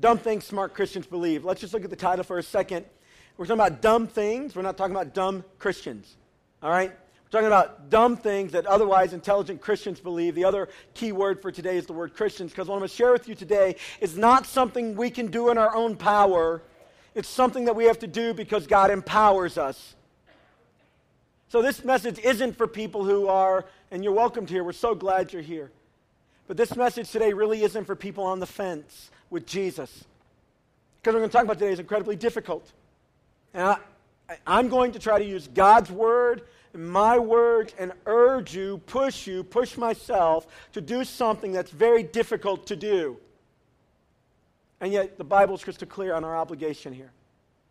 Dumb Things Smart Christians Believe. Let's just look at the title for a second. We're talking about dumb things. We're not talking about dumb Christians. All right? We're talking about dumb things that otherwise intelligent Christians believe. The other key word for today is the word Christians, because what I'm going to share with you today is not something we can do in our own power. It's something that we have to do because God empowers us. So, this message isn't for people who are, and you're welcomed here. We're so glad you're here. But this message today really isn't for people on the fence with Jesus. Because we're going to talk about today is incredibly difficult. And I, I'm going to try to use God's word and my words and urge you, push you, push myself to do something that's very difficult to do. And yet, the Bible is crystal clear on our obligation here.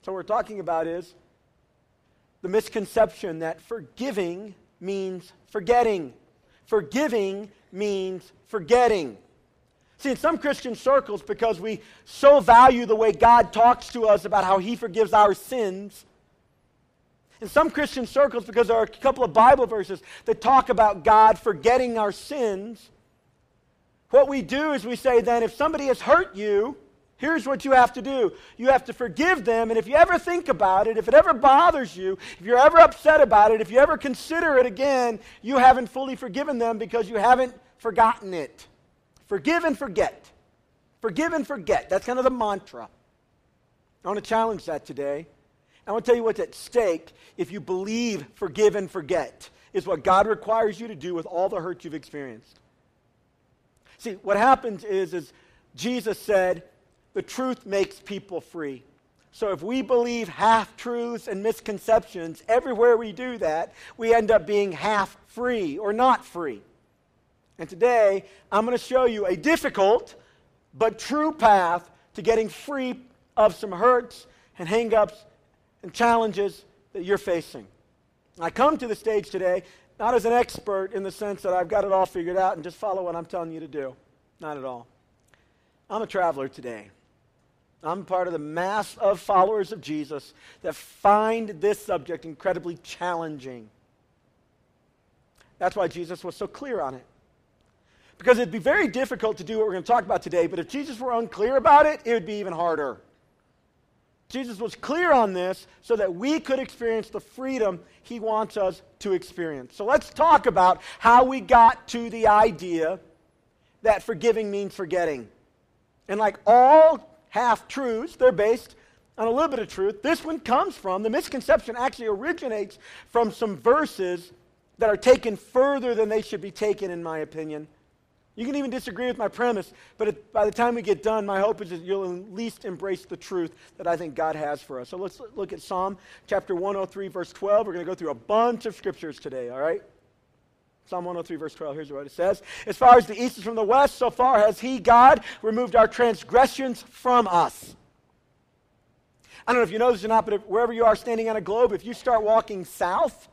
So, what we're talking about is the misconception that forgiving means forgetting. Forgiving means forgetting. See, in some Christian circles, because we so value the way God talks to us about how He forgives our sins, in some Christian circles, because there are a couple of Bible verses that talk about God forgetting our sins, what we do is we say, then, if somebody has hurt you, Here's what you have to do you have to forgive them, and if you ever think about it, if it ever bothers you, if you're ever upset about it, if you ever consider it again, you haven't fully forgiven them because you haven't forgotten it. Forgive and forget. Forgive and forget. That's kind of the mantra. I want to challenge that today. I want to tell you what's at stake if you believe forgive and forget is what God requires you to do with all the hurt you've experienced. See, what happens is, is Jesus said, the truth makes people free. So if we believe half truths and misconceptions, everywhere we do that, we end up being half free or not free. And today, I'm going to show you a difficult but true path to getting free of some hurts and hangups and challenges that you're facing. I come to the stage today not as an expert in the sense that I've got it all figured out and just follow what I'm telling you to do. Not at all. I'm a traveler today. I'm part of the mass of followers of Jesus that find this subject incredibly challenging. That's why Jesus was so clear on it. Because it'd be very difficult to do what we're going to talk about today, but if Jesus were unclear about it, it would be even harder. Jesus was clear on this so that we could experience the freedom he wants us to experience. So let's talk about how we got to the idea that forgiving means forgetting. And like all half truths, they're based on a little bit of truth. This one comes from, the misconception actually originates from some verses that are taken further than they should be taken, in my opinion. You can even disagree with my premise, but by the time we get done, my hope is that you'll at least embrace the truth that I think God has for us. So let's look at Psalm chapter 103, verse 12. We're going to go through a bunch of scriptures today, all right? Psalm 103, verse 12. Here's what it says As far as the east is from the west, so far has He, God, removed our transgressions from us. I don't know if you know this or not, but if, wherever you are standing on a globe, if you start walking south,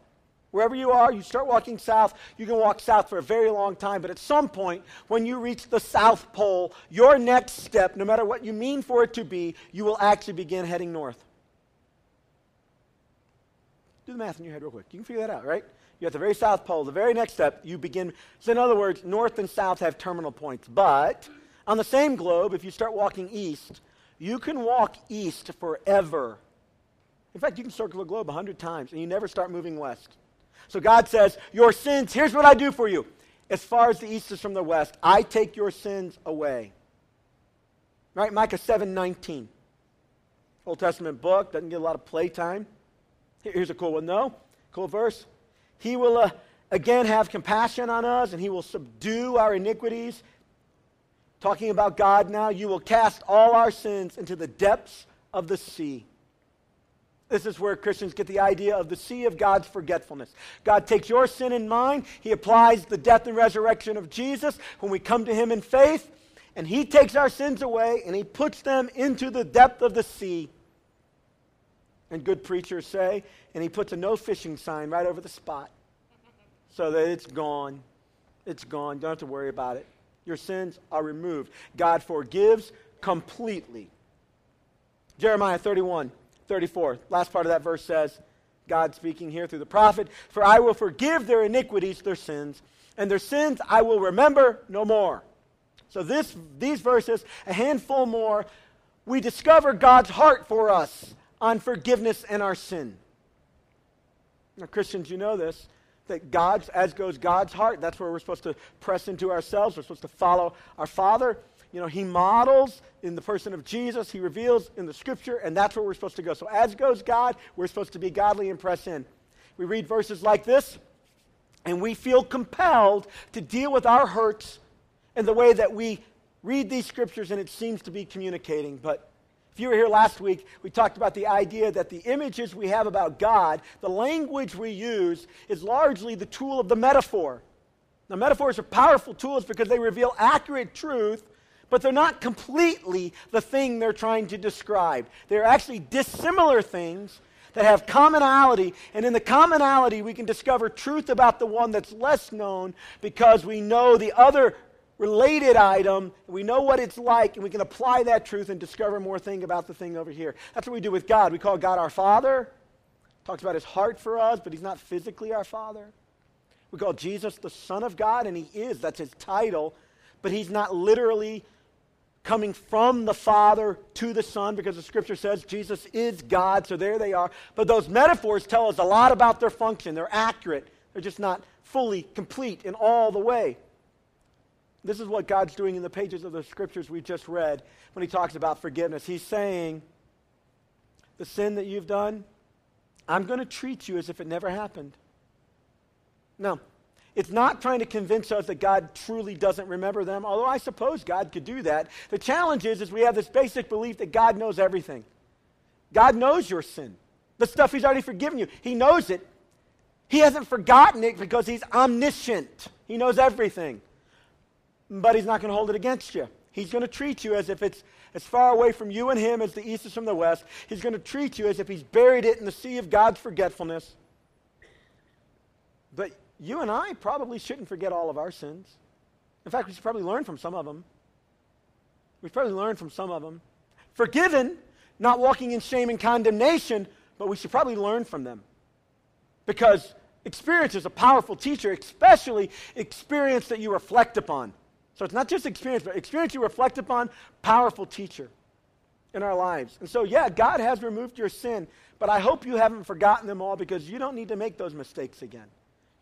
Wherever you are, you start walking south, you can walk south for a very long time, but at some point, when you reach the South Pole, your next step, no matter what you mean for it to be, you will actually begin heading north. Do the math in your head real quick. You can figure that out, right? You're at the very South Pole. The very next step, you begin. So, in other words, north and south have terminal points. But on the same globe, if you start walking east, you can walk east forever. In fact, you can circle the globe 100 times and you never start moving west. So God says, Your sins, here's what I do for you. As far as the east is from the west, I take your sins away. Right? Micah 7 19. Old Testament book, doesn't get a lot of playtime. Here's a cool one, though. Cool verse. He will uh, again have compassion on us, and he will subdue our iniquities. Talking about God now, you will cast all our sins into the depths of the sea. This is where Christians get the idea of the sea of God's forgetfulness. God takes your sin in mind, He applies the death and resurrection of Jesus when we come to Him in faith, and He takes our sins away and He puts them into the depth of the sea. And good preachers say, and He puts a no fishing sign right over the spot so that it's gone. It's gone. Don't have to worry about it. Your sins are removed. God forgives completely. Jeremiah 31. 34. Last part of that verse says, God speaking here through the prophet, For I will forgive their iniquities, their sins, and their sins I will remember no more. So this, these verses, a handful more, we discover God's heart for us on forgiveness and our sin. Now, Christians, you know this that God's, as goes God's heart, that's where we're supposed to press into ourselves. We're supposed to follow our Father. You know, He models in the person of Jesus, He reveals in the Scripture, and that's where we're supposed to go. So, as goes God, we're supposed to be godly and press in. We read verses like this, and we feel compelled to deal with our hurts in the way that we read these Scriptures and it seems to be communicating. But if you were here last week, we talked about the idea that the images we have about God, the language we use, is largely the tool of the metaphor. Now, metaphors are powerful tools because they reveal accurate truth, but they're not completely the thing they're trying to describe. They're actually dissimilar things that have commonality, and in the commonality, we can discover truth about the one that's less known because we know the other related item, we know what it's like, and we can apply that truth and discover more thing about the thing over here. That's what we do with God. We call God our Father. Talks about his heart for us, but he's not physically our Father. We call Jesus the Son of God, and he is. That's his title. But he's not literally coming from the Father to the Son because the scripture says Jesus is God, so there they are. But those metaphors tell us a lot about their function. They're accurate, they're just not fully complete in all the way. This is what God's doing in the pages of the scriptures we just read when he talks about forgiveness. He's saying, The sin that you've done, I'm going to treat you as if it never happened. Now, it's not trying to convince us that God truly doesn't remember them, although I suppose God could do that. The challenge is, is we have this basic belief that God knows everything. God knows your sin, the stuff He's already forgiven you. He knows it. He hasn't forgotten it because He's omniscient. He knows everything but he's not going to hold it against you. He's going to treat you as if it's as far away from you and him as the east is from the west. He's going to treat you as if he's buried it in the sea of God's forgetfulness. But you and I probably shouldn't forget all of our sins. In fact, we should probably learn from some of them. We should probably learn from some of them. Forgiven, not walking in shame and condemnation, but we should probably learn from them. Because experience is a powerful teacher, especially experience that you reflect upon. So it's not just experience, but experience you reflect upon, powerful teacher in our lives. And so, yeah, God has removed your sin, but I hope you haven't forgotten them all because you don't need to make those mistakes again.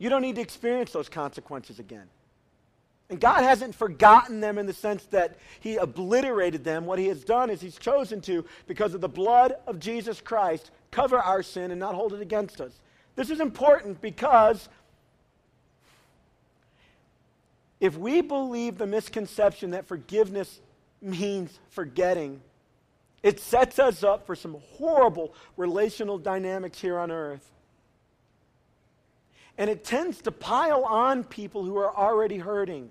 You don't need to experience those consequences again. And God hasn't forgotten them in the sense that He obliterated them. What He has done is He's chosen to, because of the blood of Jesus Christ, cover our sin and not hold it against us. This is important because if we believe the misconception that forgiveness means forgetting, it sets us up for some horrible relational dynamics here on earth. And it tends to pile on people who are already hurting.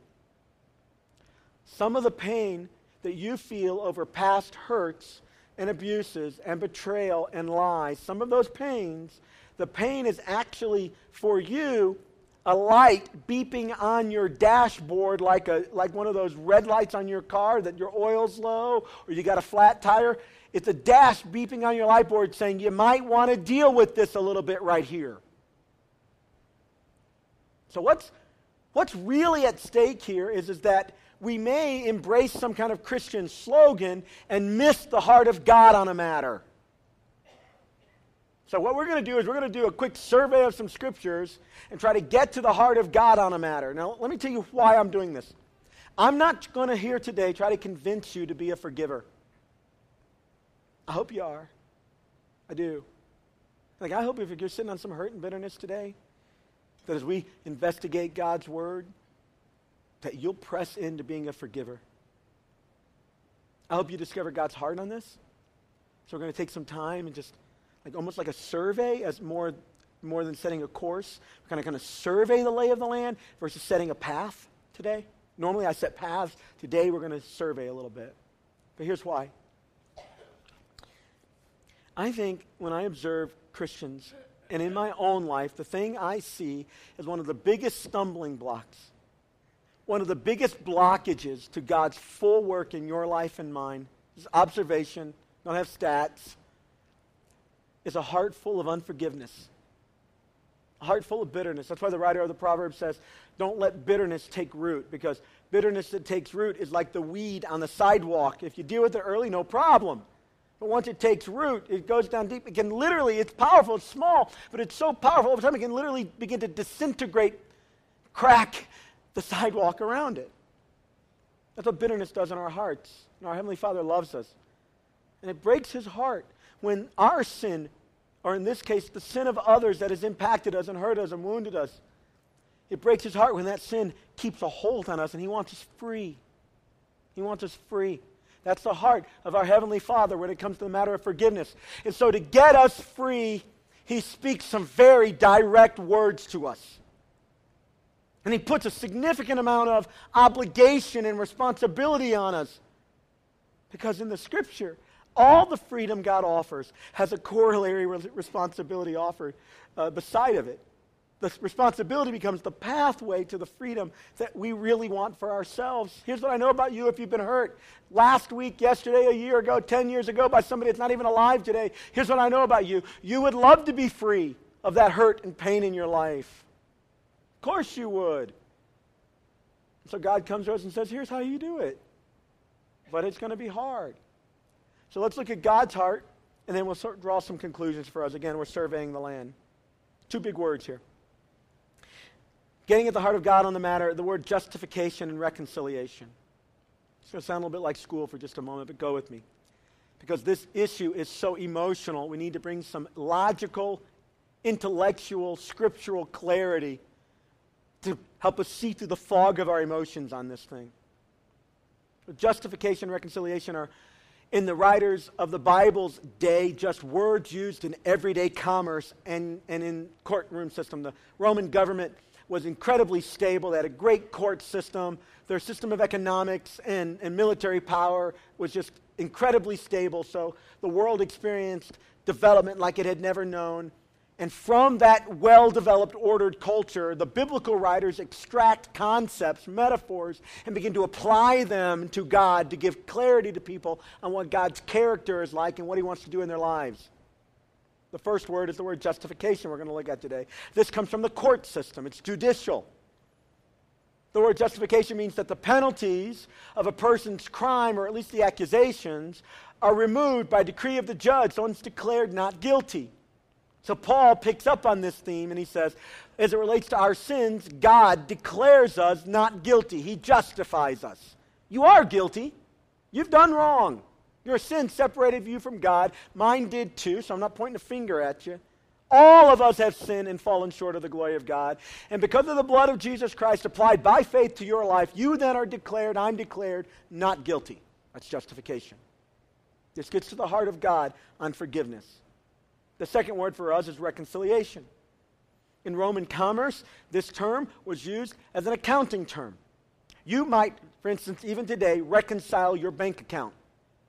Some of the pain that you feel over past hurts and abuses and betrayal and lies, some of those pains, the pain is actually for you a light beeping on your dashboard like, a, like one of those red lights on your car that your oil's low or you got a flat tire. It's a dash beeping on your light board saying you might want to deal with this a little bit right here. So, what's, what's really at stake here is, is that we may embrace some kind of Christian slogan and miss the heart of God on a matter. So, what we're going to do is we're going to do a quick survey of some scriptures and try to get to the heart of God on a matter. Now, let me tell you why I'm doing this. I'm not going to here today try to convince you to be a forgiver. I hope you are. I do. Like, I hope if you're sitting on some hurt and bitterness today, that as we investigate God's word, that you'll press into being a forgiver. I hope you discover God's heart on this. So, we're going to take some time and just like almost like a survey as more more than setting a course. We're kind of kind of survey the lay of the land versus setting a path today. Normally I set paths. Today we're going to survey a little bit. But here's why. I think when I observe Christians and in my own life, the thing I see is one of the biggest stumbling blocks, one of the biggest blockages to God's full work in your life and mine is observation. Don't have stats is a heart full of unforgiveness, a heart full of bitterness. That's why the writer of the proverb says, Don't let bitterness take root, because Bitterness that takes root is like the weed on the sidewalk. If you deal with it early, no problem. But once it takes root, it goes down deep. It can literally, it's powerful, it's small, but it's so powerful over time, it can literally begin to disintegrate, crack the sidewalk around it. That's what bitterness does in our hearts. And our Heavenly Father loves us. And it breaks His heart when our sin, or in this case, the sin of others that has impacted us and hurt us and wounded us, it breaks His heart when that sin keeps a hold on us and He wants us free. He wants us free. That's the heart of our Heavenly Father when it comes to the matter of forgiveness. And so, to get us free, He speaks some very direct words to us. And He puts a significant amount of obligation and responsibility on us. Because in the Scripture, all the freedom God offers has a corollary responsibility offered uh, beside of it the responsibility becomes the pathway to the freedom that we really want for ourselves. Here's what I know about you if you've been hurt last week, yesterday, a year ago, 10 years ago by somebody that's not even alive today. Here's what I know about you you would love to be free of that hurt and pain in your life. Of course you would. So God comes to us and says, Here's how you do it. But it's going to be hard. So let's look at God's heart, and then we'll draw some conclusions for us. Again, we're surveying the land. Two big words here. Getting at the heart of God on the matter, the word justification and reconciliation. It's going to sound a little bit like school for just a moment, but go with me. Because this issue is so emotional, we need to bring some logical, intellectual, scriptural clarity to help us see through the fog of our emotions on this thing. Justification and reconciliation are, in the writers of the Bible's day, just words used in everyday commerce and, and in courtroom system. The Roman government was incredibly stable. They had a great court system. Their system of economics and, and military power was just incredibly stable. So the world experienced development like it had never known. And from that well developed, ordered culture, the biblical writers extract concepts, metaphors, and begin to apply them to God to give clarity to people on what God's character is like and what He wants to do in their lives. The first word is the word justification we're going to look at today. This comes from the court system, it's judicial. The word justification means that the penalties of a person's crime, or at least the accusations, are removed by decree of the judge. Someone's declared not guilty. So Paul picks up on this theme and he says, as it relates to our sins, God declares us not guilty. He justifies us. You are guilty. You've done wrong. Your sin separated you from God. Mine did too, so I'm not pointing a finger at you. All of us have sinned and fallen short of the glory of God. And because of the blood of Jesus Christ applied by faith to your life, you then are declared, I'm declared, not guilty. That's justification. This gets to the heart of God on forgiveness. The second word for us is reconciliation. In Roman commerce, this term was used as an accounting term. You might, for instance, even today, reconcile your bank account.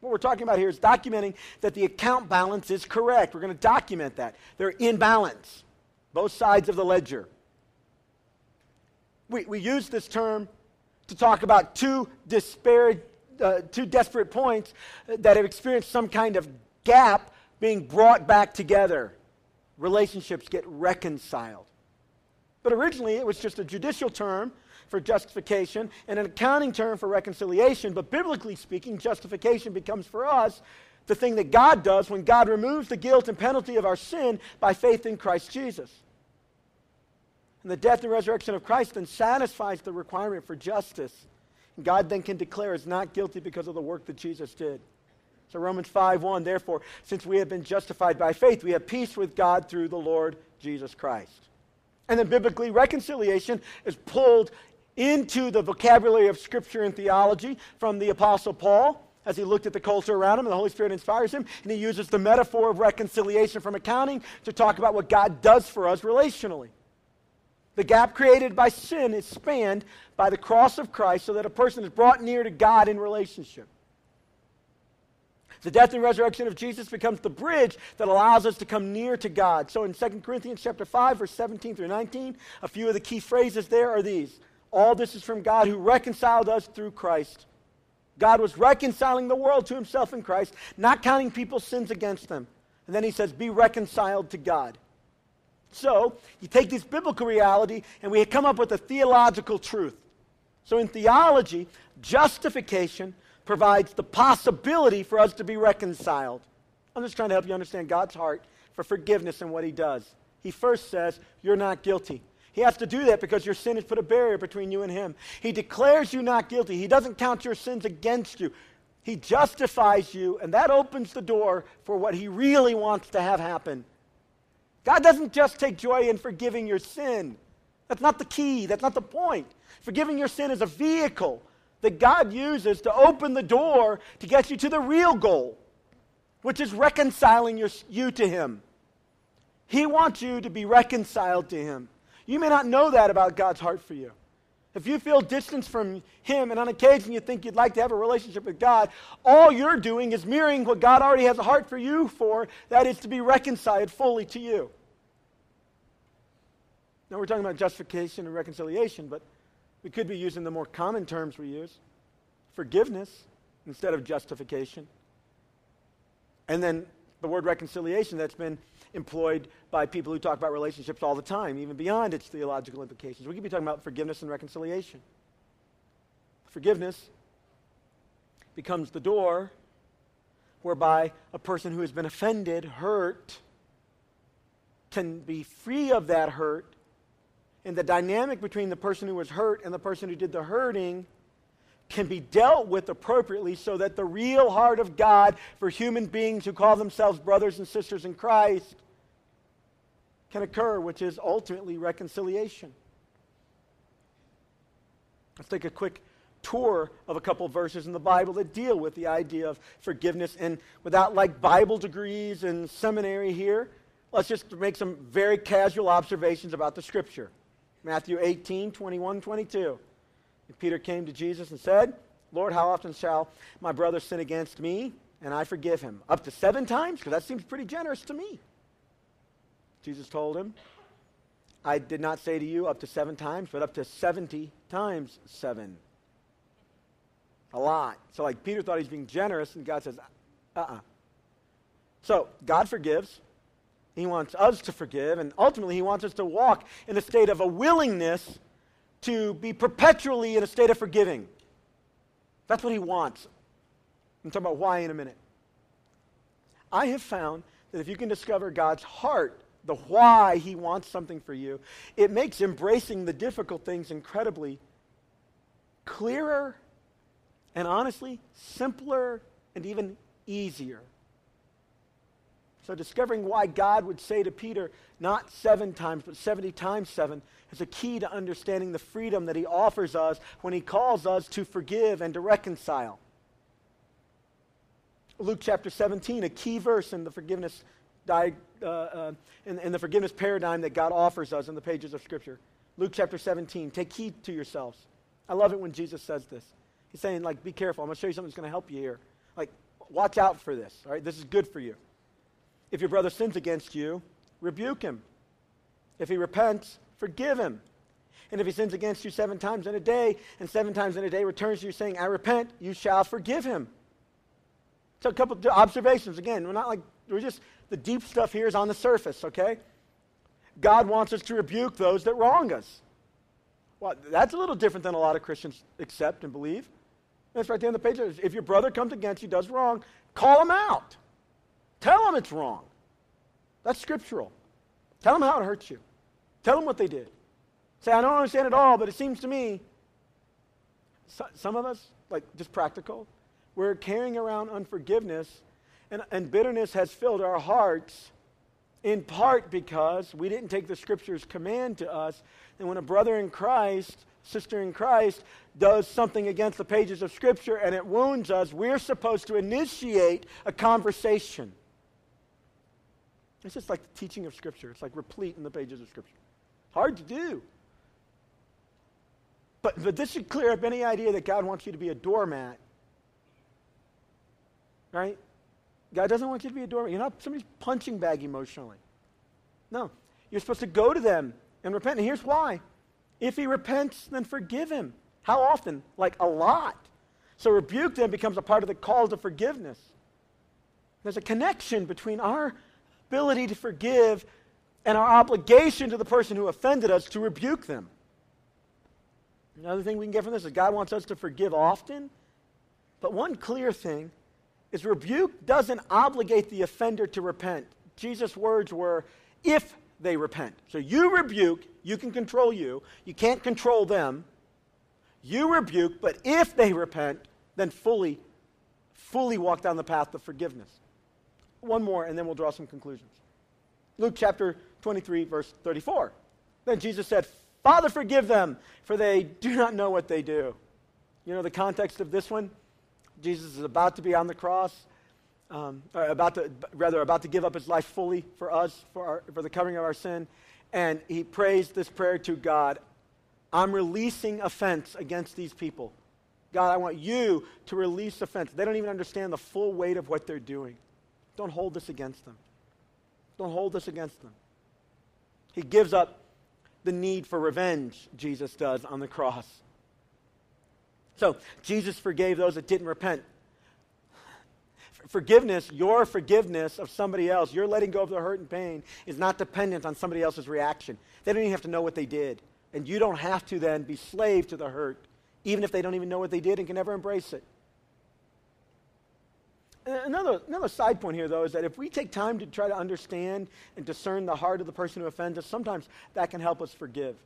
What we're talking about here is documenting that the account balance is correct. We're going to document that. They're in balance, both sides of the ledger. We, we use this term to talk about two disparate, uh, two desperate points that have experienced some kind of gap being brought back together. Relationships get reconciled. But originally, it was just a judicial term for justification and an accounting term for reconciliation. But biblically speaking, justification becomes for us the thing that God does when God removes the guilt and penalty of our sin by faith in Christ Jesus. And the death and resurrection of Christ then satisfies the requirement for justice. And God then can declare us not guilty because of the work that Jesus did. So Romans 5:1 therefore since we have been justified by faith we have peace with God through the Lord Jesus Christ. And then biblically reconciliation is pulled into the vocabulary of Scripture and theology from the Apostle Paul as he looked at the culture around him, and the Holy Spirit inspires him, and he uses the metaphor of reconciliation from accounting to talk about what God does for us relationally. The gap created by sin is spanned by the cross of Christ so that a person is brought near to God in relationship. The death and resurrection of Jesus becomes the bridge that allows us to come near to God. So in 2 Corinthians chapter 5 verse 17 through 19, a few of the key phrases there are these. All this is from God who reconciled us through Christ. God was reconciling the world to himself in Christ, not counting people's sins against them. And then he says, Be reconciled to God. So, you take this biblical reality and we come up with a theological truth. So in theology, justification provides the possibility for us to be reconciled. I'm just trying to help you understand God's heart for forgiveness and what He does. He first says, You're not guilty. He has to do that because your sin has put a barrier between you and Him. He declares you not guilty. He doesn't count your sins against you. He justifies you, and that opens the door for what He really wants to have happen. God doesn't just take joy in forgiving your sin. That's not the key, that's not the point. Forgiving your sin is a vehicle that God uses to open the door to get you to the real goal, which is reconciling your, you to Him. He wants you to be reconciled to Him. You may not know that about God's heart for you. If you feel distance from Him and on occasion you think you'd like to have a relationship with God, all you're doing is mirroring what God already has a heart for you for, that is to be reconciled fully to you. Now we're talking about justification and reconciliation, but we could be using the more common terms we use forgiveness instead of justification. And then the word reconciliation that's been employed by people who talk about relationships all the time, even beyond its theological implications. We could be talking about forgiveness and reconciliation. Forgiveness becomes the door whereby a person who has been offended, hurt, can be free of that hurt. And the dynamic between the person who was hurt and the person who did the hurting can be dealt with appropriately so that the real heart of God for human beings who call themselves brothers and sisters in Christ can occur, which is ultimately reconciliation. Let's take a quick tour of a couple of verses in the Bible that deal with the idea of forgiveness. And without like Bible degrees and seminary here, let's just make some very casual observations about the Scripture. Matthew 18, 21, 22. And Peter came to Jesus and said, Lord, how often shall my brother sin against me and I forgive him? Up to seven times? Because that seems pretty generous to me. Jesus told him, I did not say to you up to seven times, but up to 70 times seven. A lot. So, like, Peter thought he's being generous, and God says, uh uh-uh. uh So, God forgives. He wants us to forgive, and ultimately, He wants us to walk in a state of a willingness to be perpetually in a state of forgiving. That's what He wants. I'm talking about why in a minute. I have found that if you can discover God's heart the why he wants something for you, it makes embracing the difficult things incredibly clearer and honestly simpler and even easier. So, discovering why God would say to Peter, not seven times, but 70 times seven, is a key to understanding the freedom that he offers us when he calls us to forgive and to reconcile. Luke chapter 17, a key verse in the forgiveness di- uh, uh, in, in the forgiveness paradigm that God offers us in the pages of Scripture. Luke chapter 17. Take heed to yourselves. I love it when Jesus says this. He's saying, like, be careful. I'm going to show you something that's going to help you here. Like, watch out for this. All right, this is good for you. If your brother sins against you, rebuke him. If he repents, forgive him. And if he sins against you seven times in a day, and seven times in a day returns to you saying, I repent, you shall forgive him. So, a couple observations. Again, we're not like, we're just the deep stuff here is on the surface, okay? God wants us to rebuke those that wrong us. Well, that's a little different than a lot of Christians accept and believe. That's right there on the page. If your brother comes against you, does wrong, call him out. Tell them it's wrong. That's scriptural. Tell them how it hurts you. Tell them what they did. Say, I don't understand it all, but it seems to me, so, some of us, like just practical, we're carrying around unforgiveness and, and bitterness has filled our hearts in part because we didn't take the scripture's command to us. And when a brother in Christ, sister in Christ, does something against the pages of scripture and it wounds us, we're supposed to initiate a conversation. It's just like the teaching of scripture, it's like replete in the pages of scripture. Hard to do. But, but this should clear up any idea that God wants you to be a doormat. Right? God doesn't want you to be a doormat. You're not somebody's punching bag emotionally. No. You're supposed to go to them and repent. And here's why. If he repents, then forgive him. How often? Like a lot. So rebuke then becomes a part of the call to forgiveness. There's a connection between our ability to forgive and our obligation to the person who offended us to rebuke them. Another thing we can get from this is God wants us to forgive often. But one clear thing is rebuke doesn't obligate the offender to repent. Jesus' words were, if they repent. So you rebuke, you can control you. You can't control them. You rebuke, but if they repent, then fully, fully walk down the path of forgiveness. One more, and then we'll draw some conclusions. Luke chapter 23, verse 34. Then Jesus said, Father, forgive them, for they do not know what they do. You know the context of this one? Jesus is about to be on the cross, um, about to, rather, about to give up his life fully for us, for, our, for the covering of our sin. And he prays this prayer to God I'm releasing offense against these people. God, I want you to release offense. They don't even understand the full weight of what they're doing. Don't hold this against them. Don't hold this against them. He gives up the need for revenge, Jesus does on the cross. So, Jesus forgave those that didn't repent. Forgiveness, your forgiveness of somebody else, your letting go of the hurt and pain, is not dependent on somebody else's reaction. They don't even have to know what they did. And you don't have to then be slave to the hurt, even if they don't even know what they did and can never embrace it. Uh, another, another side point here, though, is that if we take time to try to understand and discern the heart of the person who offends us, sometimes that can help us forgive.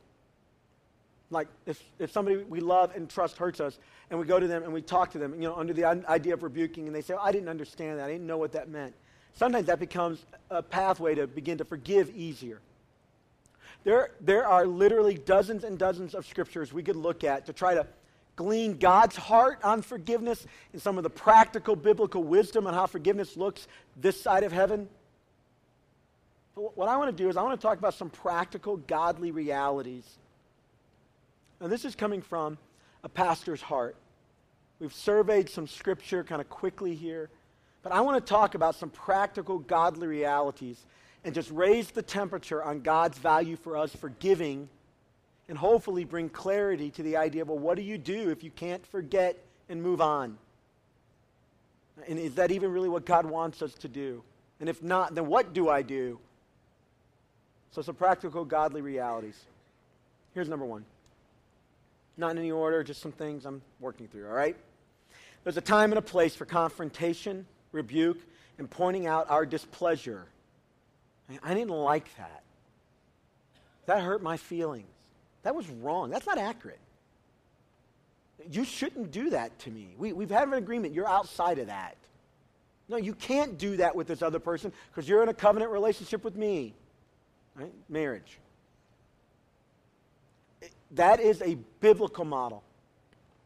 Like if, if somebody we love and trust hurts us, and we go to them and we talk to them, you know, under the idea of rebuking, and they say, oh, I didn't understand that. I didn't know what that meant. Sometimes that becomes a pathway to begin to forgive easier. There, there are literally dozens and dozens of scriptures we could look at to try to glean God's heart on forgiveness and some of the practical biblical wisdom on how forgiveness looks this side of heaven. But what I want to do is I want to talk about some practical godly realities. Now, this is coming from a pastor's heart. We've surveyed some scripture kind of quickly here, but I want to talk about some practical godly realities and just raise the temperature on God's value for us forgiving and hopefully bring clarity to the idea of, well, what do you do if you can't forget and move on? And is that even really what God wants us to do? And if not, then what do I do? So, some practical, godly realities. Here's number one. Not in any order, just some things I'm working through, all right? There's a time and a place for confrontation, rebuke, and pointing out our displeasure. I didn't like that. That hurt my feelings. That was wrong. That's not accurate. You shouldn't do that to me. We, we've had an agreement. You're outside of that. No, you can't do that with this other person because you're in a covenant relationship with me. Right? Marriage. That is a biblical model.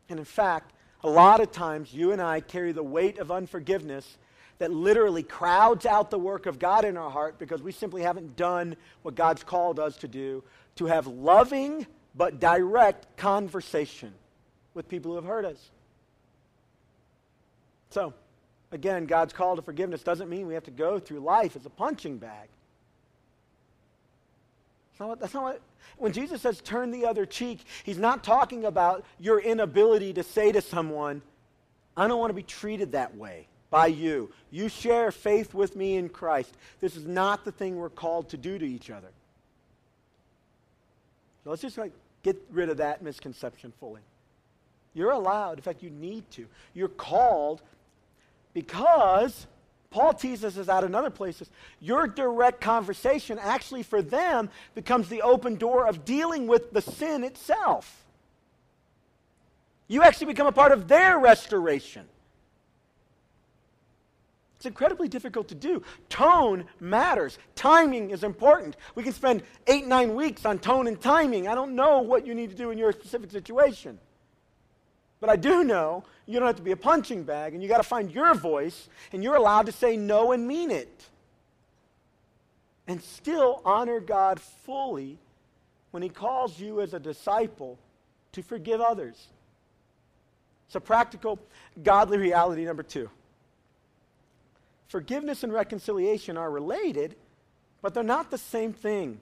And in fact, a lot of times you and I carry the weight of unforgiveness that literally crowds out the work of God in our heart because we simply haven't done what God's called us to do to have loving but direct conversation with people who have hurt us. So, again, God's call to forgiveness doesn't mean we have to go through life as a punching bag. That's not what, when Jesus says turn the other cheek, he's not talking about your inability to say to someone, I don't want to be treated that way by you. You share faith with me in Christ. This is not the thing we're called to do to each other. Let's just like get rid of that misconception fully. You're allowed, in fact, you need to. You're called because Paul teases us out in other places. Your direct conversation actually for them becomes the open door of dealing with the sin itself. You actually become a part of their restoration. It's incredibly difficult to do. Tone matters. Timing is important. We can spend eight, nine weeks on tone and timing. I don't know what you need to do in your specific situation. But I do know you don't have to be a punching bag, and you got to find your voice, and you're allowed to say no and mean it. And still honor God fully when He calls you as a disciple to forgive others. So, practical, godly reality number two forgiveness and reconciliation are related, but they're not the same thing.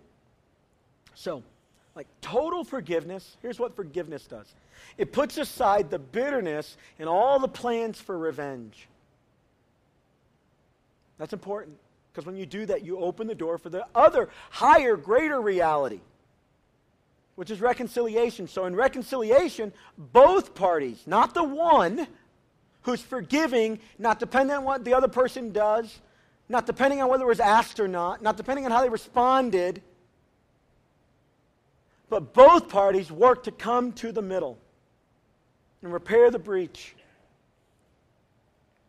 So, like total forgiveness, here's what forgiveness does it puts aside the bitterness and all the plans for revenge. That's important because when you do that, you open the door for the other, higher, greater reality, which is reconciliation. So, in reconciliation, both parties, not the one who's forgiving, not dependent on what the other person does, not depending on whether it was asked or not, not depending on how they responded, but both parties work to come to the middle and repair the breach.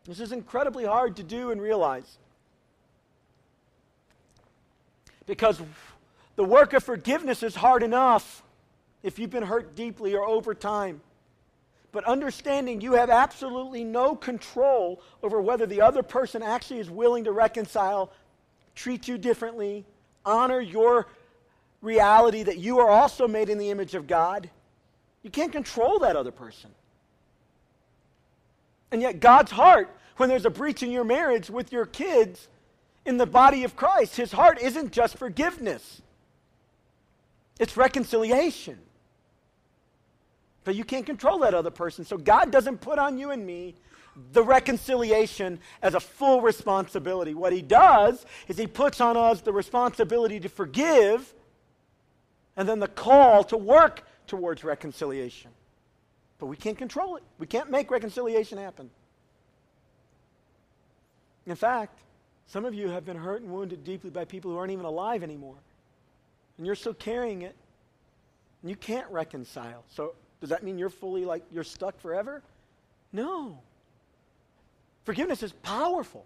This is incredibly hard to do and realize. Because the work of forgiveness is hard enough if you've been hurt deeply or over time. But understanding you have absolutely no control over whether the other person actually is willing to reconcile, treat you differently, honor your reality that you are also made in the image of God. You can't control that other person. And yet, God's heart, when there's a breach in your marriage with your kids in the body of Christ, his heart isn't just forgiveness, it's reconciliation. But you can't control that other person. So God doesn't put on you and me the reconciliation as a full responsibility. What he does is he puts on us the responsibility to forgive and then the call to work towards reconciliation. But we can't control it. We can't make reconciliation happen. In fact, some of you have been hurt and wounded deeply by people who aren't even alive anymore. And you're still carrying it. And you can't reconcile. So, does that mean you're fully like you're stuck forever? No. Forgiveness is powerful.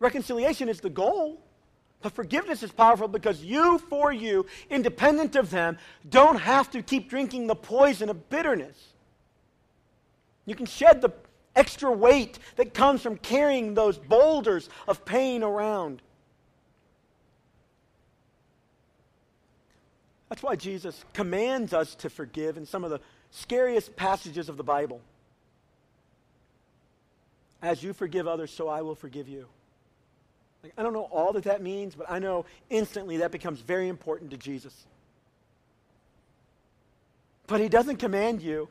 Reconciliation is the goal. But forgiveness is powerful because you, for you, independent of them, don't have to keep drinking the poison of bitterness. You can shed the extra weight that comes from carrying those boulders of pain around. That's why Jesus commands us to forgive in some of the scariest passages of the Bible. As you forgive others, so I will forgive you. Like, I don't know all that that means, but I know instantly that becomes very important to Jesus. But he doesn't command you.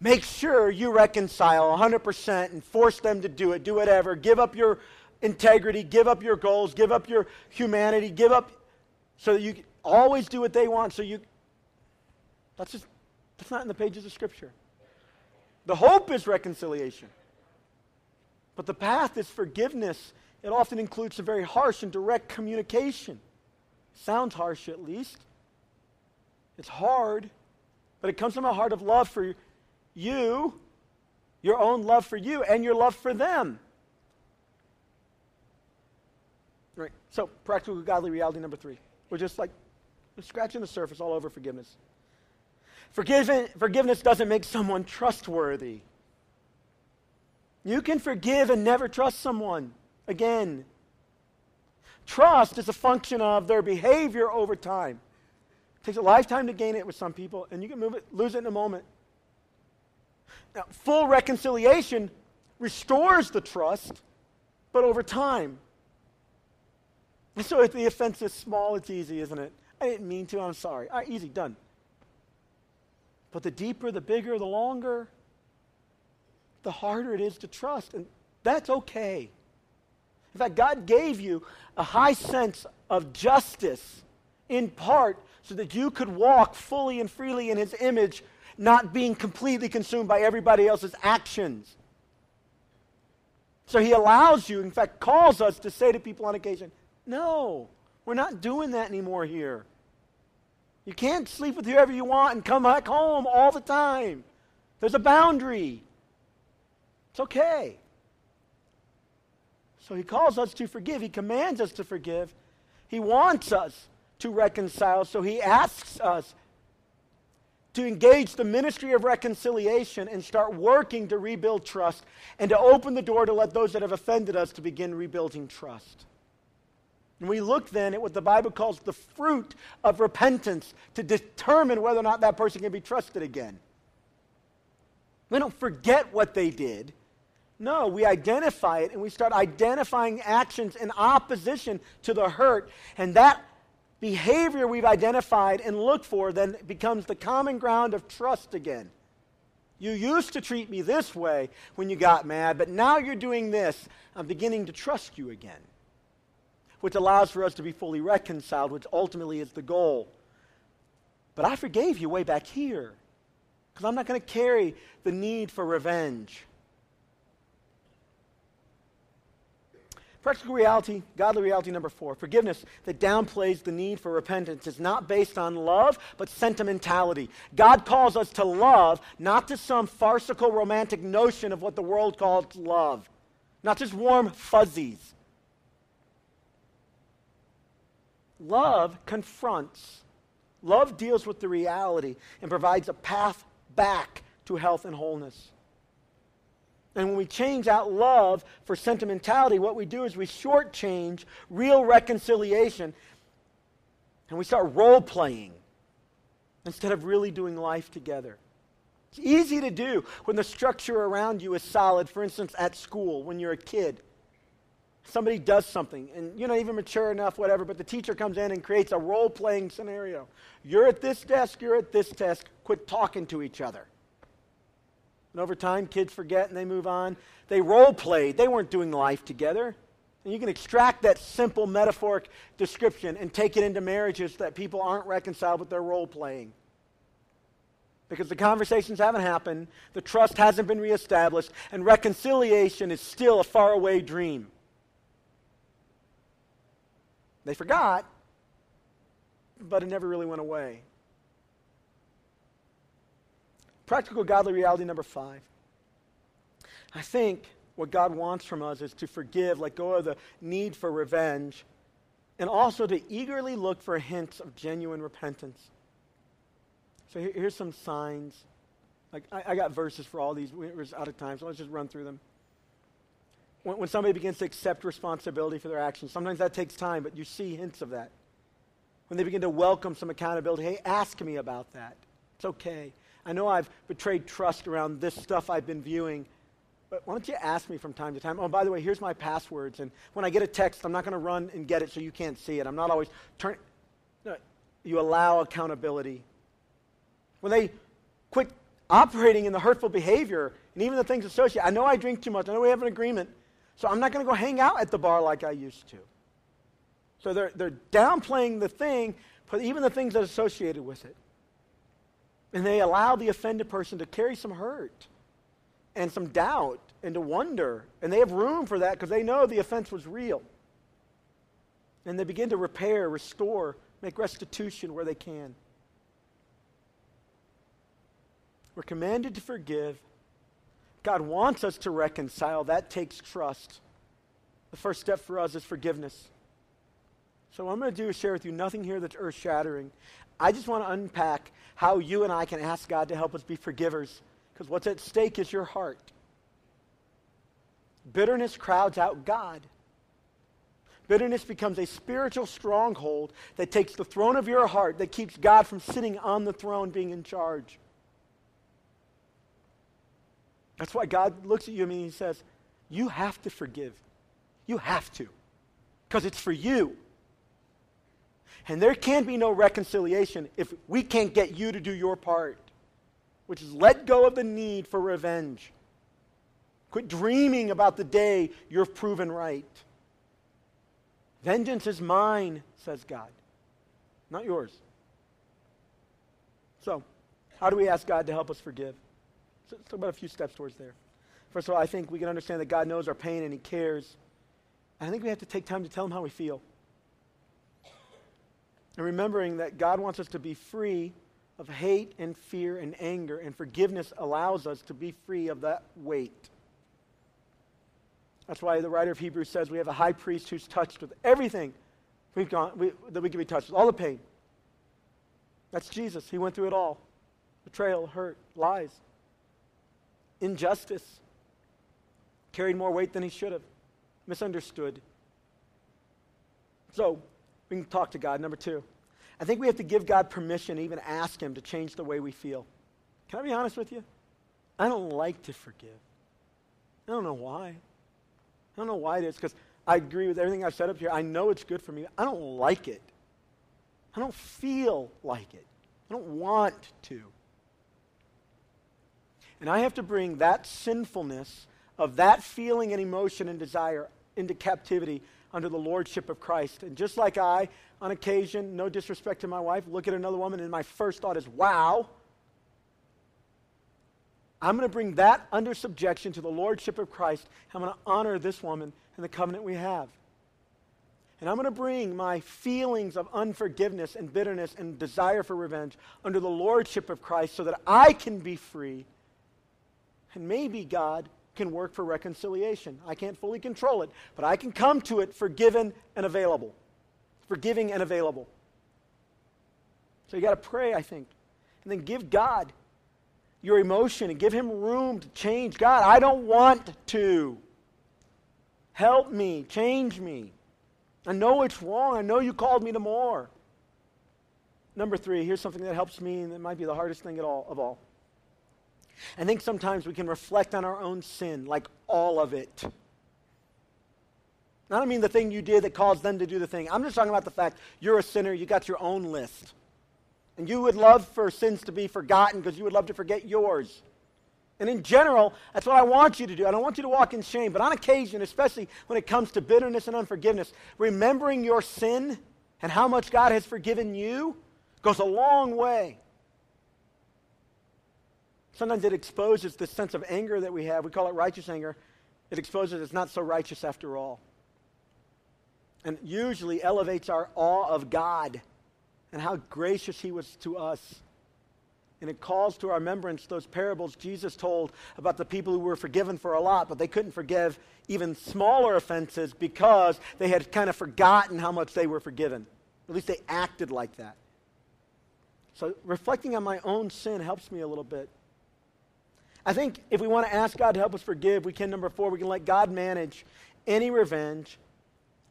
Make sure you reconcile 100% and force them to do it. Do whatever. Give up your integrity, give up your goals, give up your humanity, give up so that you always do what they want. So you, that's just, that's not in the pages of Scripture. The hope is reconciliation. But the path is forgiveness it often includes a very harsh and direct communication. Sounds harsh, at least. It's hard, but it comes from a heart of love for you, your own love for you, and your love for them. Right. So, practical godly reality number three. We're just like scratching the surface all over forgiveness. forgiveness doesn't make someone trustworthy. You can forgive and never trust someone again. Trust is a function of their behavior over time. It takes a lifetime to gain it with some people, and you can it, lose it in a moment. Now, full reconciliation restores the trust, but over time. And so if the offense is small, it's easy, isn't it? I didn't mean to, I'm sorry. All right, easy, done. But the deeper, the bigger, the longer, the harder it is to trust. And that's okay. In fact, God gave you a high sense of justice in part so that you could walk fully and freely in His image, not being completely consumed by everybody else's actions. So He allows you, in fact, calls us to say to people on occasion, No, we're not doing that anymore here. You can't sleep with whoever you want and come back home all the time. There's a boundary. It's okay. So he calls us to forgive. He commands us to forgive. He wants us to reconcile. So he asks us to engage the ministry of reconciliation and start working to rebuild trust and to open the door to let those that have offended us to begin rebuilding trust. And we look then at what the Bible calls the fruit of repentance to determine whether or not that person can be trusted again. We don't forget what they did. No, we identify it and we start identifying actions in opposition to the hurt. And that behavior we've identified and looked for then becomes the common ground of trust again. You used to treat me this way when you got mad, but now you're doing this. I'm beginning to trust you again. Which allows for us to be fully reconciled, which ultimately is the goal. But I forgave you way back here because I'm not going to carry the need for revenge. Practical reality, godly reality number four forgiveness that downplays the need for repentance is not based on love, but sentimentality. God calls us to love, not to some farcical romantic notion of what the world calls love, not just warm fuzzies. Love confronts, love deals with the reality and provides a path back to health and wholeness. And when we change out love for sentimentality, what we do is we shortchange real reconciliation and we start role playing instead of really doing life together. It's easy to do when the structure around you is solid. For instance, at school, when you're a kid, somebody does something and you're not even mature enough, whatever, but the teacher comes in and creates a role playing scenario. You're at this desk, you're at this desk, quit talking to each other. And over time, kids forget and they move on. They role played, they weren't doing life together. And you can extract that simple metaphoric description and take it into marriages that people aren't reconciled with their role playing. Because the conversations haven't happened, the trust hasn't been reestablished, and reconciliation is still a faraway dream. They forgot, but it never really went away. Practical godly reality number five. I think what God wants from us is to forgive, let go of the need for revenge, and also to eagerly look for hints of genuine repentance. So here, here's some signs. Like I, I, got verses for all these. We're out of time, so let's just run through them when, when somebody begins to accept responsibility for their actions. Sometimes that takes time, but you see hints of that. When they begin to welcome some accountability, hey, ask me about that. It's okay. I know I've betrayed trust around this stuff I've been viewing, but why don't you ask me from time to time? Oh, by the way, here's my passwords. And when I get a text, I'm not going to run and get it so you can't see it. I'm not always turning. No, you allow accountability. When they quit operating in the hurtful behavior and even the things associated, I know I drink too much. I know we have an agreement. So I'm not going to go hang out at the bar like I used to. So they're, they're downplaying the thing, but even the things that are associated with it. And they allow the offended person to carry some hurt and some doubt and to wonder. And they have room for that because they know the offense was real. And they begin to repair, restore, make restitution where they can. We're commanded to forgive God wants us to reconcile. That takes trust. The first step for us is forgiveness. So, what I'm going to do is share with you nothing here that's earth shattering. I just want to unpack how you and I can ask God to help us be forgivers, because what's at stake is your heart. Bitterness crowds out God. Bitterness becomes a spiritual stronghold that takes the throne of your heart, that keeps God from sitting on the throne being in charge. That's why God looks at you and he says, You have to forgive. You have to. Because it's for you. And there can be no reconciliation if we can't get you to do your part, which is let go of the need for revenge. Quit dreaming about the day you're proven right. Vengeance is mine, says God, not yours. So, how do we ask God to help us forgive? So let's talk about a few steps towards there. First of all, I think we can understand that God knows our pain and He cares. And I think we have to take time to tell Him how we feel. And remembering that God wants us to be free of hate and fear and anger, and forgiveness allows us to be free of that weight. That's why the writer of Hebrews says we have a high priest who's touched with everything we've gone, we, that we can be touched with, all the pain. That's Jesus. He went through it all betrayal, hurt, lies injustice, carried more weight than he should have, misunderstood. So, we can talk to God. Number two, I think we have to give God permission, even ask Him to change the way we feel. Can I be honest with you? I don't like to forgive. I don't know why. I don't know why it is, because I agree with everything I've said up here. I know it's good for me. I don't like it. I don't feel like it. I don't want to. And I have to bring that sinfulness of that feeling and emotion and desire into captivity under the lordship of Christ. And just like I, on occasion, no disrespect to my wife, look at another woman and my first thought is, wow. I'm going to bring that under subjection to the lordship of Christ. I'm going to honor this woman and the covenant we have. And I'm going to bring my feelings of unforgiveness and bitterness and desire for revenge under the lordship of Christ so that I can be free. Maybe God can work for reconciliation. I can't fully control it, but I can come to it forgiven and available. Forgiving and available. So you got to pray, I think. And then give God your emotion and give Him room to change. God, I don't want to. Help me, change me. I know it's wrong. I know you called me to more. Number three, here's something that helps me, and it might be the hardest thing at all, of all. I think sometimes we can reflect on our own sin, like all of it. I don't mean the thing you did that caused them to do the thing. I'm just talking about the fact you're a sinner, you got your own list. And you would love for sins to be forgotten because you would love to forget yours. And in general, that's what I want you to do. I don't want you to walk in shame, but on occasion, especially when it comes to bitterness and unforgiveness, remembering your sin and how much God has forgiven you goes a long way. Sometimes it exposes this sense of anger that we have. We call it righteous anger. It exposes it's not so righteous after all. And usually elevates our awe of God and how gracious He was to us. And it calls to our remembrance those parables Jesus told about the people who were forgiven for a lot, but they couldn't forgive even smaller offenses because they had kind of forgotten how much they were forgiven. At least they acted like that. So reflecting on my own sin helps me a little bit. I think if we want to ask God to help us forgive, we can, number four, we can let God manage any revenge.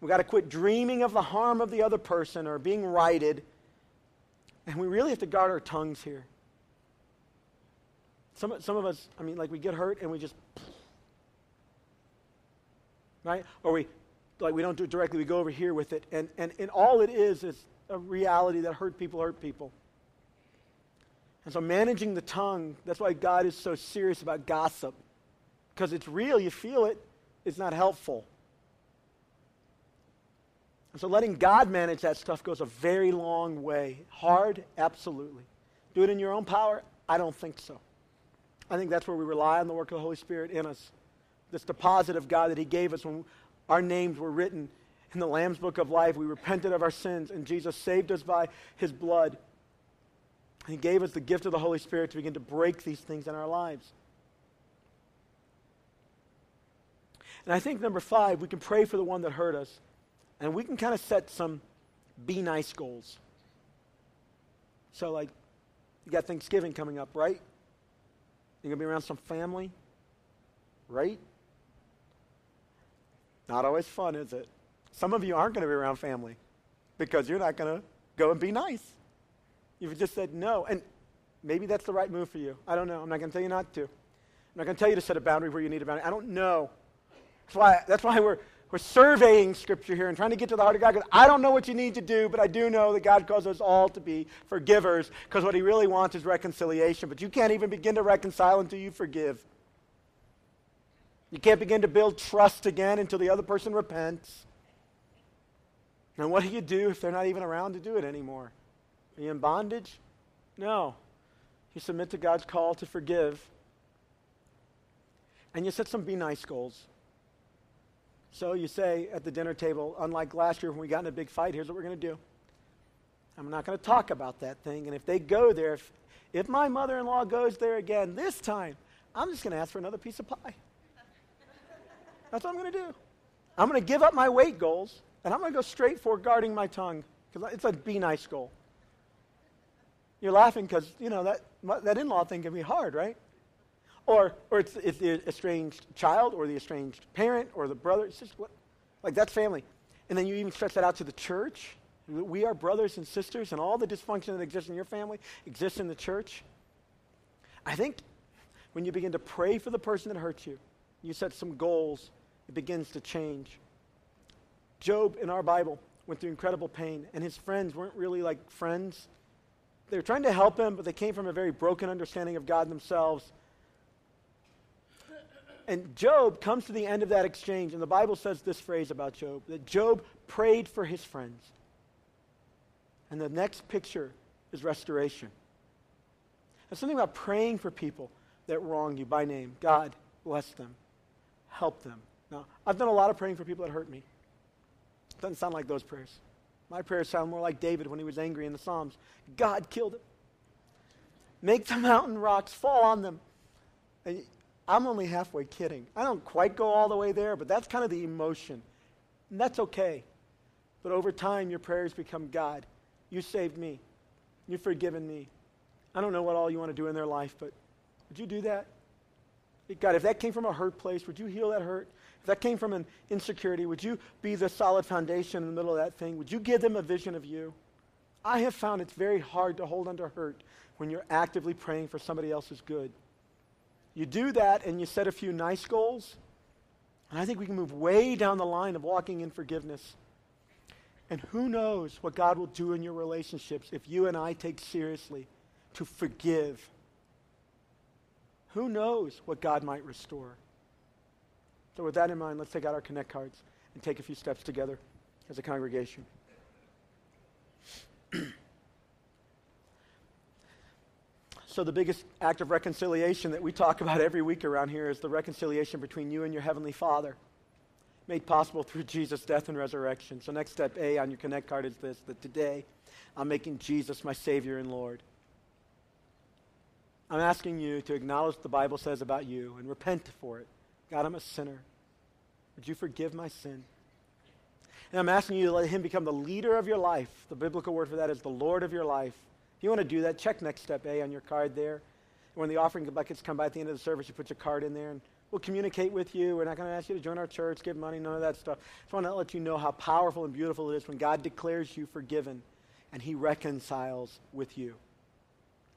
We've got to quit dreaming of the harm of the other person or being righted. And we really have to guard our tongues here. Some, some of us, I mean, like we get hurt and we just, right? Or we, like we don't do it directly, we go over here with it. And, and, and all it is is a reality that hurt people hurt people. And so managing the tongue, that's why God is so serious about gossip. Because it's real, you feel it, it's not helpful. And so letting God manage that stuff goes a very long way. Hard, absolutely. Do it in your own power? I don't think so. I think that's where we rely on the work of the Holy Spirit in us. This deposit of God that He gave us when our names were written in the Lamb's Book of Life. We repented of our sins, and Jesus saved us by His blood. He gave us the gift of the Holy Spirit to begin to break these things in our lives. And I think, number five, we can pray for the one that hurt us, and we can kind of set some be nice goals. So, like, you got Thanksgiving coming up, right? You're going to be around some family, right? Not always fun, is it? Some of you aren't going to be around family because you're not going to go and be nice. You've just said no. And maybe that's the right move for you. I don't know. I'm not going to tell you not to. I'm not going to tell you to set a boundary where you need a boundary. I don't know. That's why, that's why we're, we're surveying Scripture here and trying to get to the heart of God. Because I don't know what you need to do, but I do know that God calls us all to be forgivers because what He really wants is reconciliation. But you can't even begin to reconcile until you forgive. You can't begin to build trust again until the other person repents. And what do you do if they're not even around to do it anymore? Are you in bondage? No. You submit to God's call to forgive. And you set some be nice goals. So you say at the dinner table, unlike last year when we got in a big fight, here's what we're going to do. I'm not going to talk about that thing. And if they go there, if, if my mother in law goes there again this time, I'm just going to ask for another piece of pie. That's what I'm going to do. I'm going to give up my weight goals, and I'm going to go straight for guarding my tongue because it's a be nice goal. You're laughing because, you know, that, that in law thing can be hard, right? Or, or it's, it's the estranged child or the estranged parent or the brother. It's just what, like that's family. And then you even stretch that out to the church. We are brothers and sisters, and all the dysfunction that exists in your family exists in the church. I think when you begin to pray for the person that hurts you, you set some goals, it begins to change. Job in our Bible went through incredible pain, and his friends weren't really like friends. They were trying to help him, but they came from a very broken understanding of God themselves. And Job comes to the end of that exchange, and the Bible says this phrase about Job that Job prayed for his friends. And the next picture is restoration. There's something about praying for people that wrong you by name. God, bless them, help them. Now, I've done a lot of praying for people that hurt me. It doesn't sound like those prayers. My prayers sound more like David when he was angry in the Psalms. God killed him. Make the mountain rocks fall on them. And I'm only halfway kidding. I don't quite go all the way there, but that's kind of the emotion. And that's okay. But over time, your prayers become God, you saved me. You've forgiven me. I don't know what all you want to do in their life, but would you do that? God, if that came from a hurt place, would you heal that hurt? That came from an insecurity, would you be the solid foundation in the middle of that thing? Would you give them a vision of you? I have found it's very hard to hold under hurt when you're actively praying for somebody else's good. You do that and you set a few nice goals, and I think we can move way down the line of walking in forgiveness. And who knows what God will do in your relationships if you and I take seriously to forgive. Who knows what God might restore? So, with that in mind, let's take out our Connect cards and take a few steps together as a congregation. so, the biggest act of reconciliation that we talk about every week around here is the reconciliation between you and your Heavenly Father, made possible through Jesus' death and resurrection. So, next step A on your Connect card is this that today I'm making Jesus my Savior and Lord. I'm asking you to acknowledge what the Bible says about you and repent for it. God, I'm a sinner. Would you forgive my sin? And I'm asking you to let him become the leader of your life. The biblical word for that is the Lord of your life. If you want to do that, check next step A on your card there. When the offering buckets come by at the end of the service, you put your card in there and we'll communicate with you. We're not going to ask you to join our church, give money, none of that stuff. Just want to let you know how powerful and beautiful it is when God declares you forgiven and he reconciles with you.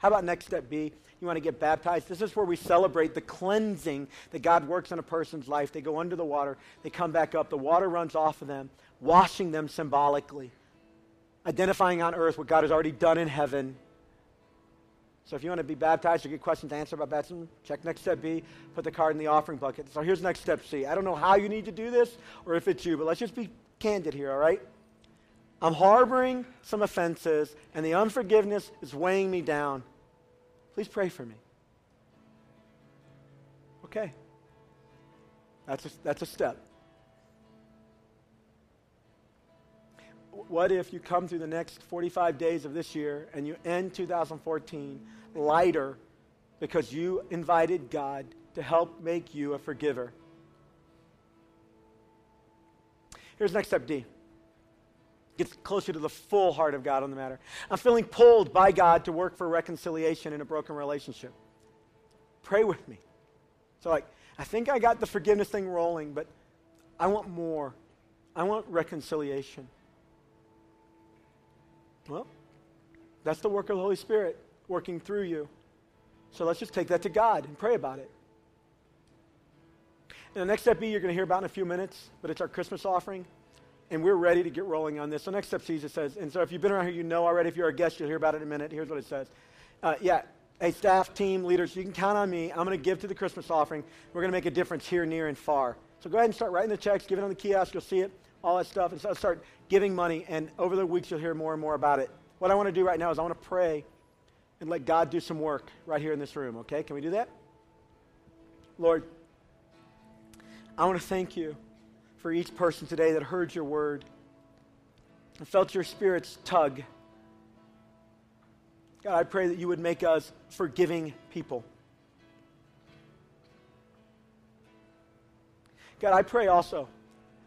How about next step B? You want to get baptized? This is where we celebrate the cleansing that God works in a person's life. They go under the water, they come back up, the water runs off of them, washing them symbolically, identifying on earth what God has already done in heaven. So if you want to be baptized or get questions answered about baptism, check next step B, put the card in the offering bucket. So here's next step C. I don't know how you need to do this or if it's you, but let's just be candid here, all right? I'm harboring some offenses, and the unforgiveness is weighing me down. Please pray for me. Okay. That's a, that's a step. What if you come through the next 45 days of this year and you end 2014 lighter because you invited God to help make you a forgiver? Here's next step D gets closer to the full heart of God on the matter. I'm feeling pulled by God to work for reconciliation in a broken relationship. Pray with me. So, like, I think I got the forgiveness thing rolling, but I want more. I want reconciliation. Well, that's the work of the Holy Spirit working through you. So let's just take that to God and pray about it. And the next step B you're going to hear about in a few minutes, but it's our Christmas offering and we're ready to get rolling on this. So next step, Jesus says, and so if you've been around here, you know already. If you're a guest, you'll hear about it in a minute. Here's what it says. Uh, yeah, hey, staff, team, leaders, you can count on me. I'm going to give to the Christmas offering. We're going to make a difference here, near, and far. So go ahead and start writing the checks, give it on the kiosk. You'll see it, all that stuff. And so start giving money. And over the weeks, you'll hear more and more about it. What I want to do right now is I want to pray and let God do some work right here in this room, okay? Can we do that? Lord, I want to thank you for each person today that heard your word and felt your spirit's tug. God, I pray that you would make us forgiving people. God, I pray also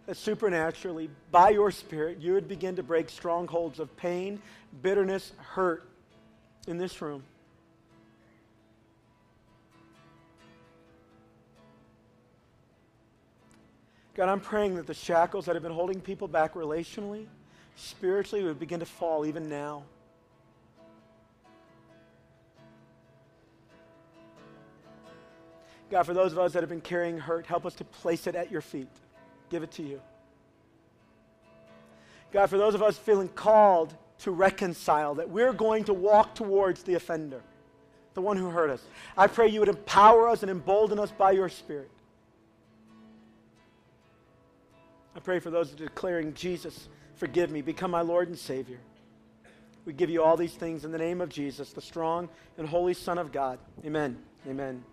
that supernaturally, by your Spirit, you would begin to break strongholds of pain, bitterness, hurt in this room. God, I'm praying that the shackles that have been holding people back relationally, spiritually, would begin to fall even now. God, for those of us that have been carrying hurt, help us to place it at your feet. Give it to you. God, for those of us feeling called to reconcile, that we're going to walk towards the offender, the one who hurt us, I pray you would empower us and embolden us by your Spirit I pray for those declaring, Jesus, forgive me, become my Lord and Savior. We give you all these things in the name of Jesus, the strong and holy Son of God. Amen. Amen.